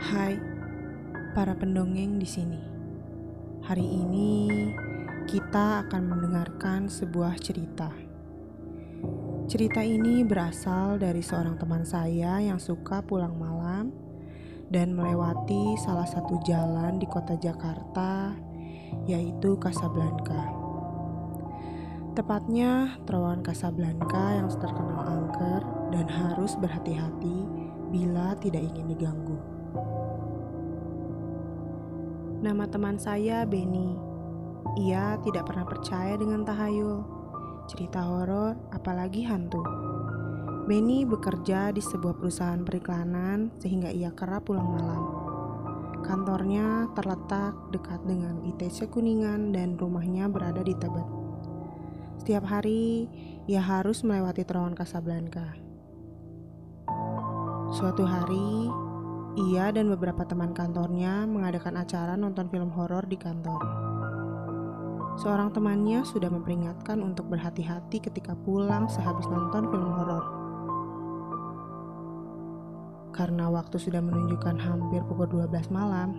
Hai, para pendongeng di sini. Hari ini kita akan mendengarkan sebuah cerita. Cerita ini berasal dari seorang teman saya yang suka pulang malam dan melewati salah satu jalan di kota Jakarta, yaitu Casablanca. Tepatnya terowongan Casablanca yang terkenal angker dan harus berhati-hati bila tidak ingin diganggu. Nama teman saya Benny. Ia tidak pernah percaya dengan tahayul, cerita horor, apalagi hantu. Benny bekerja di sebuah perusahaan periklanan sehingga ia kerap pulang malam. Kantornya terletak dekat dengan ITC Kuningan dan rumahnya berada di Tebet. Setiap hari ia harus melewati terowongan Casablanca. Suatu hari, ia dan beberapa teman kantornya mengadakan acara nonton film horor di kantor. Seorang temannya sudah memperingatkan untuk berhati-hati ketika pulang sehabis nonton film horor. Karena waktu sudah menunjukkan hampir pukul 12 malam,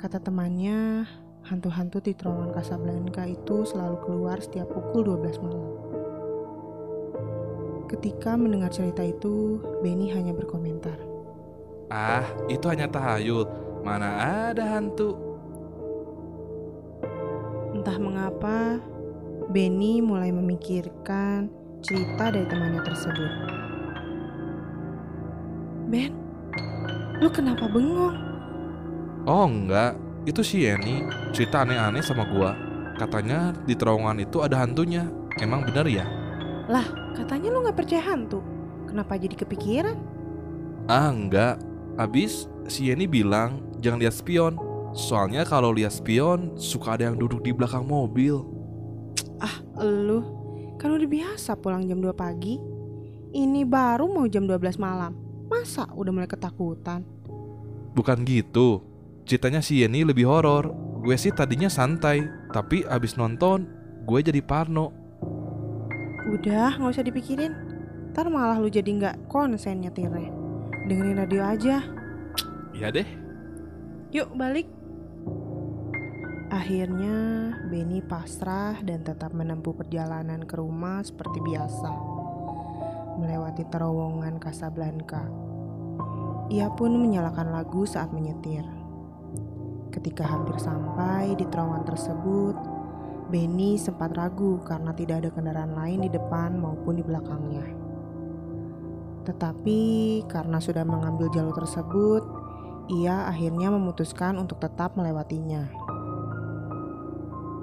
kata temannya, hantu-hantu di terowongan Casablanca itu selalu keluar setiap pukul 12 malam. Ketika mendengar cerita itu, Benny hanya berkomentar. Ah, itu hanya tahayul. Mana ada hantu? Entah mengapa, Benny mulai memikirkan cerita dari temannya tersebut. Ben, lu kenapa bengong? Oh enggak, itu si Yeni cerita aneh-aneh sama gua. Katanya di terowongan itu ada hantunya. Emang bener ya? Lah, katanya lu gak percaya hantu. Kenapa jadi kepikiran? Ah enggak. Abis si Yeni bilang jangan lihat spion. Soalnya kalau lihat spion suka ada yang duduk di belakang mobil. Ah, lu kan udah biasa pulang jam 2 pagi. Ini baru mau jam 12 malam. Masa udah mulai ketakutan? Bukan gitu. Ceritanya si Yeni lebih horor. Gue sih tadinya santai, tapi abis nonton gue jadi parno. Udah, nggak usah dipikirin. Ntar malah lu jadi nggak konsen nyetirnya. Dengerin radio aja. Iya deh. Yuk balik. Akhirnya Benny pasrah dan tetap menempuh perjalanan ke rumah seperti biasa. Melewati terowongan Casablanca. Ia pun menyalakan lagu saat menyetir. Ketika hampir sampai di terowongan tersebut, Benny sempat ragu karena tidak ada kendaraan lain di depan maupun di belakangnya. Tetapi karena sudah mengambil jalur tersebut, ia akhirnya memutuskan untuk tetap melewatinya.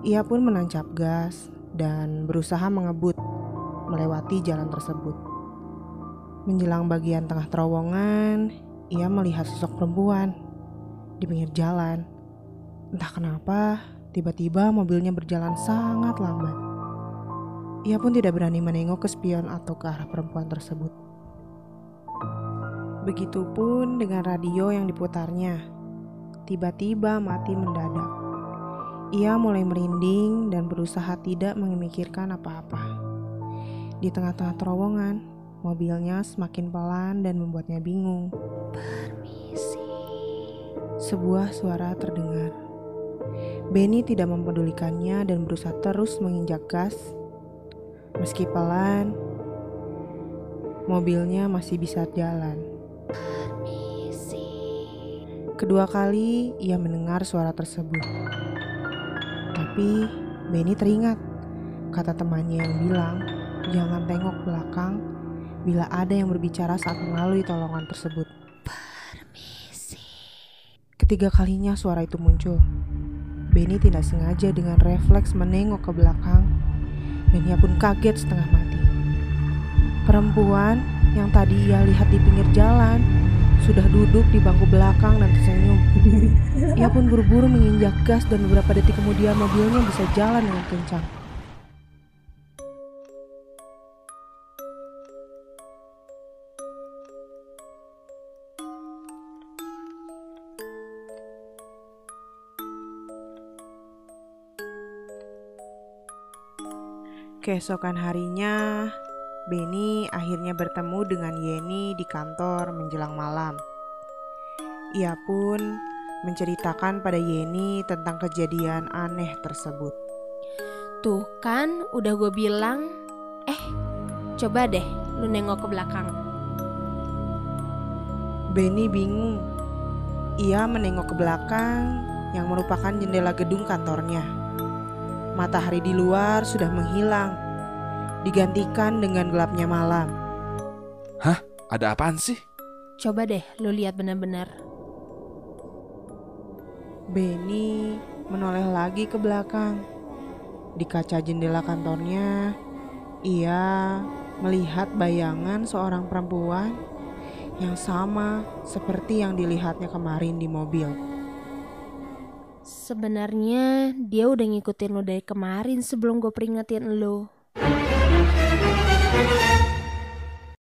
Ia pun menancap gas dan berusaha mengebut melewati jalan tersebut. Menjelang bagian tengah terowongan, ia melihat sosok perempuan di pinggir jalan. Entah kenapa, tiba-tiba mobilnya berjalan sangat lambat. Ia pun tidak berani menengok ke spion atau ke arah perempuan tersebut. Begitupun dengan radio yang diputarnya. Tiba-tiba mati mendadak. Ia mulai merinding dan berusaha tidak memikirkan apa-apa. Di tengah-tengah terowongan, mobilnya semakin pelan dan membuatnya bingung. Permisi. Sebuah suara terdengar. Benny tidak mempedulikannya dan berusaha terus menginjak gas. Meski pelan, mobilnya masih bisa jalan. Kedua kali ia mendengar suara tersebut. Tapi Benny teringat kata temannya yang bilang jangan tengok belakang bila ada yang berbicara saat melalui tolongan tersebut. Permisi. Ketiga kalinya suara itu muncul. Benny tidak sengaja dengan refleks menengok ke belakang dan ia pun kaget setengah mati. Perempuan yang tadi ia lihat di pinggir jalan sudah duduk di bangku belakang dan tersenyum. Ia pun buru-buru menginjak gas dan beberapa detik kemudian mobilnya bisa jalan dengan kencang. Keesokan harinya, Benny akhirnya bertemu dengan Yeni di kantor menjelang malam. Ia pun menceritakan pada Yeni tentang kejadian aneh tersebut. Tuh kan, udah gue bilang. Eh, coba deh lu nengok ke belakang. Benny bingung. Ia menengok ke belakang yang merupakan jendela gedung kantornya. Matahari di luar sudah menghilang, digantikan dengan gelapnya malam. Ada apaan sih? Coba deh lu lihat benar-benar. Benny menoleh lagi ke belakang. Di kaca jendela kantornya, ia melihat bayangan seorang perempuan yang sama seperti yang dilihatnya kemarin di mobil. Sebenarnya dia udah ngikutin lo dari kemarin sebelum gue peringetin lo.